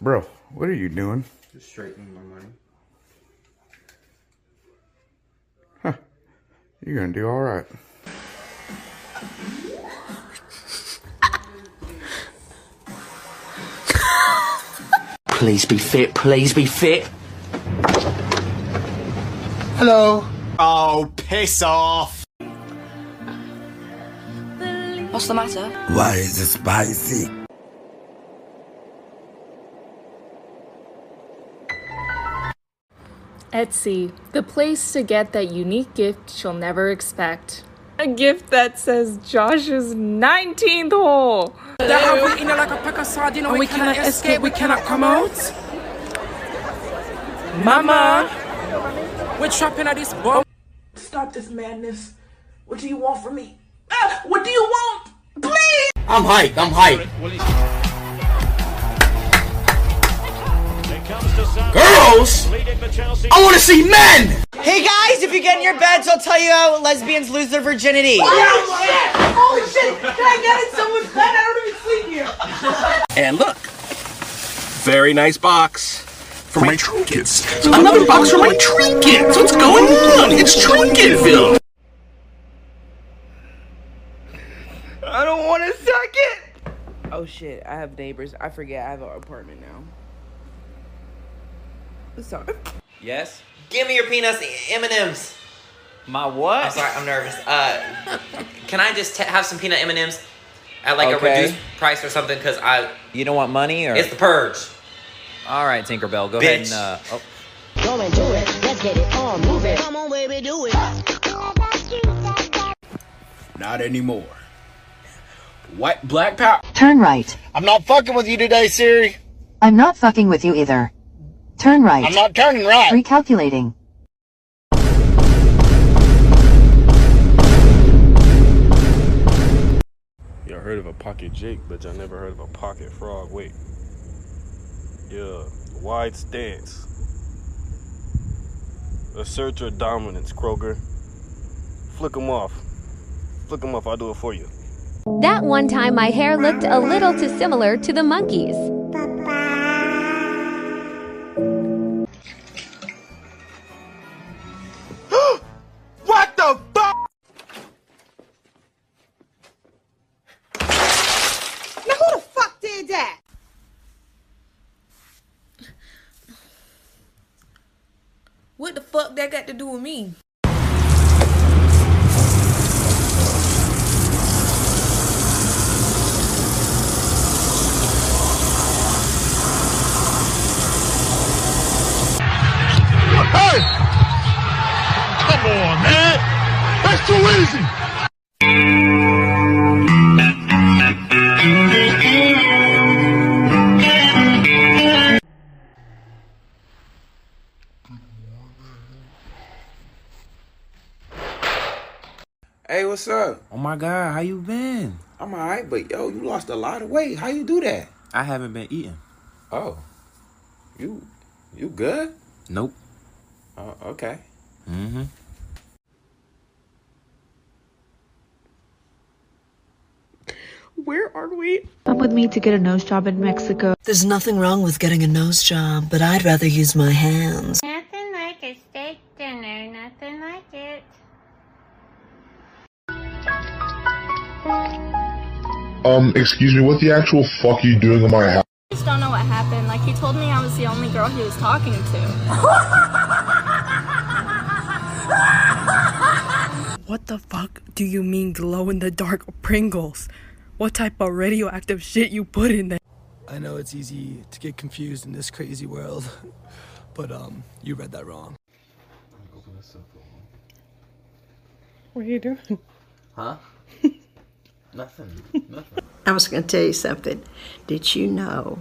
Bro, what are you doing? Just straightening my money. You're gonna do all right. Please be fit, please be fit. Hello. Oh, piss off. What's the matter? Why is it spicy? Etsy, the place to get that unique gift you'll never expect. A gift that says Josh's 19th hole. and we cannot escape, we cannot come out. Mama, we're trapping at this bomb. Stop this madness. What do you want from me? Ah, what do you want? Please! I'm hyped, I'm hyped. Girls? I wanna see men! Hey guys, if you get in your beds, I'll tell you how lesbians lose their virginity. Holy shit! Holy shit! Can I get in someone's bed? I don't even sleep here. And look. Very nice box. For my trinkets. Another box for my trinkets. What's going on? It's Trinketville. I don't want to suck it. Oh shit, I have neighbors. I forget I have an apartment now. Sorry. Yes? Give me your peanuts, M&Ms. My what? I'm sorry, I'm nervous. Uh, can I just t- have some peanut M&Ms at like Okay. a reduced price or something? Cause I, You don't want money or? it's the purge. All right, Tinkerbell, go ahead and. Uh, oh. Go and do it. Let's get it on. Move it. Come on, baby, do it. Not anymore. White black power. Turn right. I'm not fucking with you today, Siri. I'm not fucking with you either. Turn right. I'm not turning right. Recalculating. Y'all heard of a pocket Jake, but y'all never heard of a pocket frog. Wait. Yeah, wide stance. Assert your dominance, Kroger. Flick Flick 'em off. Flick Flick 'em off, I'll do it for you. That one time my hair looked a little too similar to the monkey's. Hey! Come on, man! That's too easy! Hey, what's up? Oh my god, how you been? I'm alright, but yo, you lost a lot of weight. How you do that? I haven't been eating. Oh, you you good? Nope. Oh, okay. Mm-hmm. Where are we? Come with me to get a nose job in Mexico. There's nothing wrong with getting a nose job, but I'd rather use my hands. Nothing like a steak dinner, nothing like it. Um, excuse me, what the actual fuck are you doing in my house? I just don't know what happened. Like, he told me I was the only girl he was talking to. What the fuck do you mean glow in the dark Pringles? What type of radioactive shit you put in there? I know it's easy to get confused in this crazy world, but um, you read that wrong. What are you doing? Huh? Nothing. Nothing. I was going to tell you something. Did you know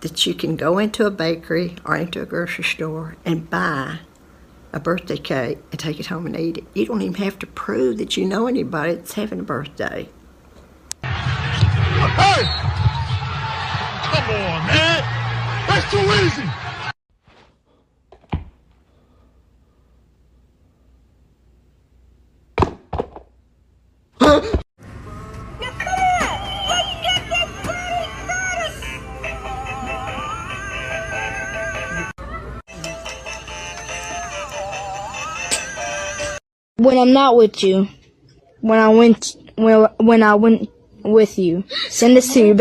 that you can go into a bakery or into a grocery store and buy a birthday cake and take it home and eat it? You don't even have to prove that you know anybody that's having a birthday. Hey! Come on, man! That's too easy! When I'm not with you. When I went when when I went with you. Send this to you.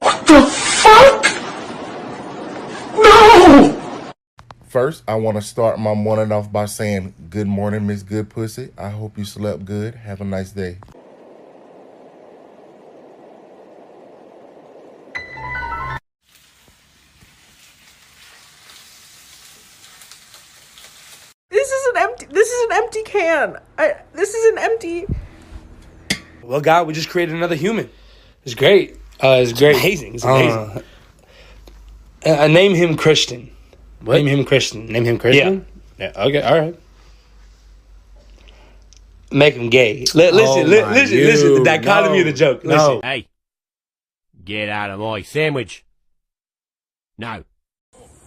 What the fuck? No! First, I want to start my morning off by saying, Good morning, Miss Good Pussy. I hope you slept good. Have a nice day. This is an empty. Well, God, we just created another human. It's great. Uh, it's great. amazing. It's amazing. Uh, uh, name him Christian. What? Name him Christian. Name him Christian? Yeah. yeah. Okay. All right. Make him gay. Li- listen. Oh li- my listen. Listen. The you, dichotomy of the joke. no. Listen. Hey, get out of my sandwich. No.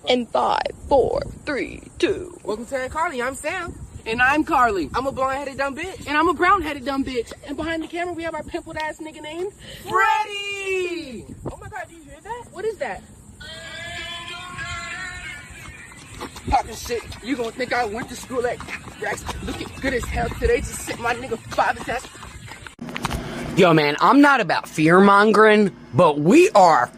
In five, four, three, two. Welcome to Aunt Carly. I'm Sam. And I'm Carly. I'm a blonde-headed dumb bitch. And I'm a brown-headed dumb bitch. And behind the camera, we have our pimpled ass nigga named Freddy. Oh my God, do you hear that? What is that? Talking shit. You gonna think I went to school at Rex? Looking good as hell today. Just sit my nigga five and test. Yo, man, I'm not about fear mongering, but we are.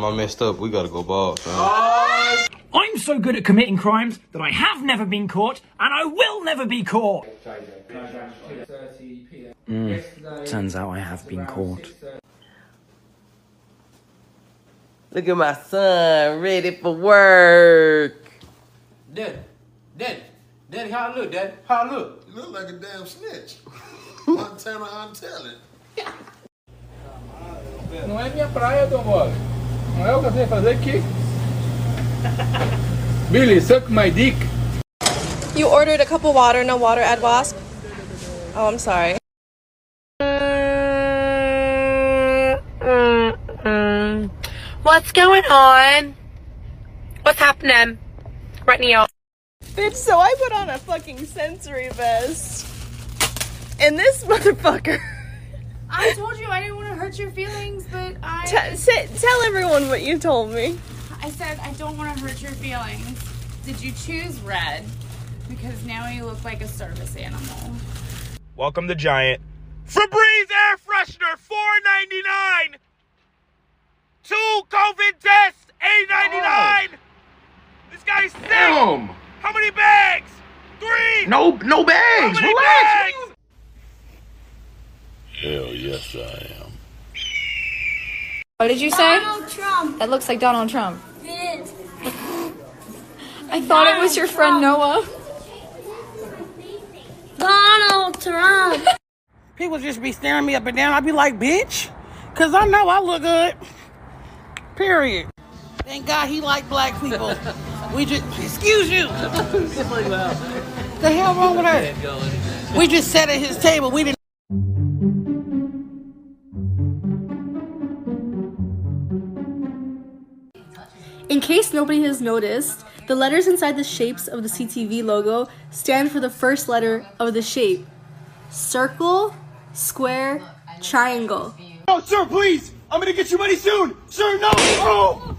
Damn, I messed up. We gotta go ball, fam. I'm so good at committing crimes that I have never been caught, and I will never be caught. Mm, turns out I have been caught. Look at my son, ready for work. Daddy, Daddy, Daddy, how I look, Daddy? How I look? You look like a damn snitch. Montana, I'm telling. Não é minha praia, Tom Bob. Não é o que eu sei fazer aqui. Billy, suck my dick. You ordered a cup of water, no water, Ed Wasp? Oh, I'm sorry. What's going on? What's happening? Right now. Bitch, so I put on a fucking sensory vest. And this motherfucker. I told you I didn't want to hurt your feelings, but I. T- say, tell everyone what you told me. I said I don't want to hurt your feelings. Did you choose red? Because now you look like a service animal. Welcome to Giant. Febreze air freshener, four ninety nine. Two COVID tests, eight ninety nine. Oh. This guy's sick. Damn. How many bags? Three. No, no bags. How many Relax. bags? Hell yes, I am. What did you say? Donald Trump. That looks like Donald Trump. I thought it was your friend Noah. Donald Trump. People just be staring me up and down. I'd be like, bitch, cause I know I look good. Period. Thank God he like black people. we just excuse you. the hell wrong with that? We just sat at his table. We didn't. In case nobody has noticed, the letters inside the shapes of the CTV logo stand for the first letter of the shape circle, square, triangle. No, sir, please. I'm gonna get you money soon. Sir, no. Oh.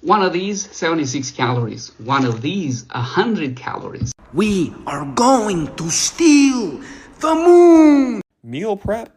One of these, 76 calories. One of these, 100 calories. We are going to steal the moon. Meal prep?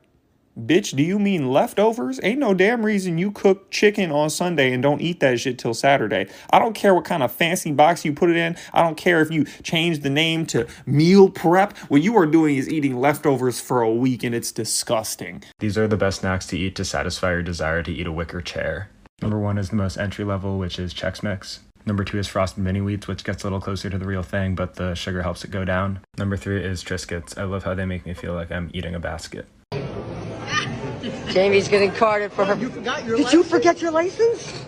Bitch, do you mean leftovers? Ain't no damn reason you cook chicken on Sunday and don't eat that shit till Saturday. I don't care what kind of fancy box you put it in. I don't care if you change the name to meal prep. What you are doing is eating leftovers for a week and it's disgusting. These are the best snacks to eat to satisfy your desire to eat a wicker chair. Number one is the most entry level, which is Chex Mix. Number two is Frosted Mini Wheats, which gets a little closer to the real thing, but the sugar helps it go down. Number three is Triscuits. I love how they make me feel like I'm eating a basket. Jamie's getting carded for her. You forgot your Did you forget your license?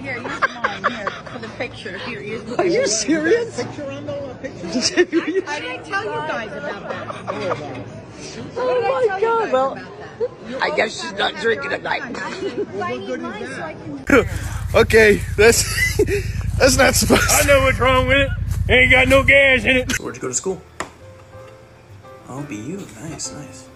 Here, use mine. Here, for the picture. Here he is. Are you serious? Picture on the picture. I didn't tell you guys about that. Oh my god, well. I guess she's not drinking tonight. okay, that's that's not supposed. I know what's wrong with it. Ain't got no gas in it. Where'd you go to school? Oh, BU. Nice, nice.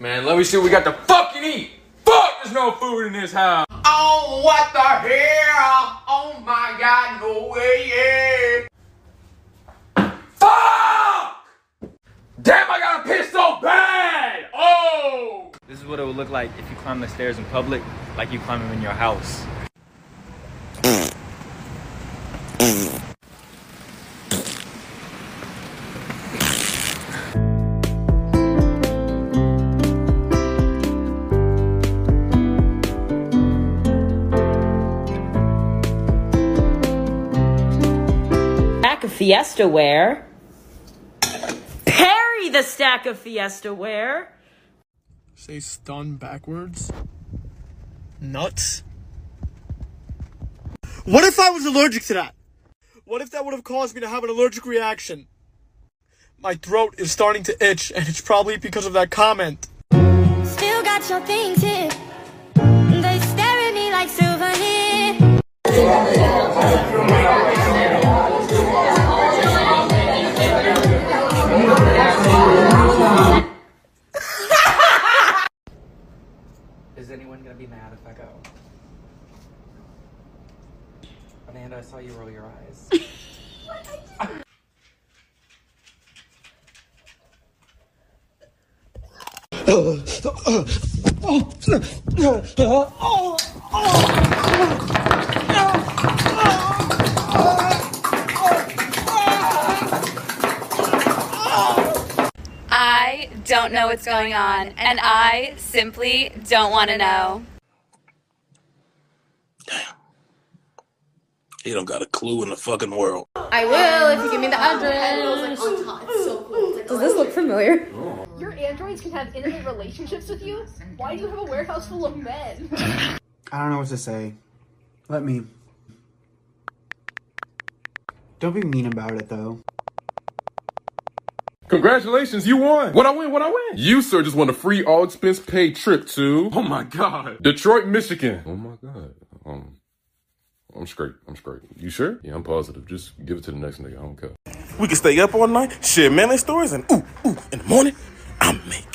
Man, let me see what we got to fucking eat. Fuck, there's no food in this house. Oh, what the hell? Oh my god, no way, yeah. Fuck! Damn, I gotta piss so bad. Oh! This is what it would look like if you climb the stairs in public, like you climb them in your house. Fiesta ware. Parry the stack of Fiesta ware. Say stun backwards. Nuts. What if I was allergic to that? What if that would have caused me to have an allergic reaction? My throat is starting to itch, and it's probably because of that comment. Still got your things here. They stare at me like silver gonna be mad if I go? Amanda, I saw you roll your eyes. I don't know what's going on, and I simply don't want to know. Damn. He don't got a clue in the fucking world. I will if you give me the address. Oh, Does this look familiar? Oh. Your androids can have intimate relationships with you? Why do you have a warehouse full of men? I don't know what to say. Let me. Don't be mean about it, though. Congratulations, you won. What I win? What I win? You, sir, just won a free all expense paid trip to. Oh my God. Detroit, Michigan. Oh my God. Um, I'm straight. I'm straight. You sure? Yeah, I'm positive. Just give it to the next nigga. I don't care. We can stay up all night, share manly stories, and ooh, ooh, in the morning, I'm making.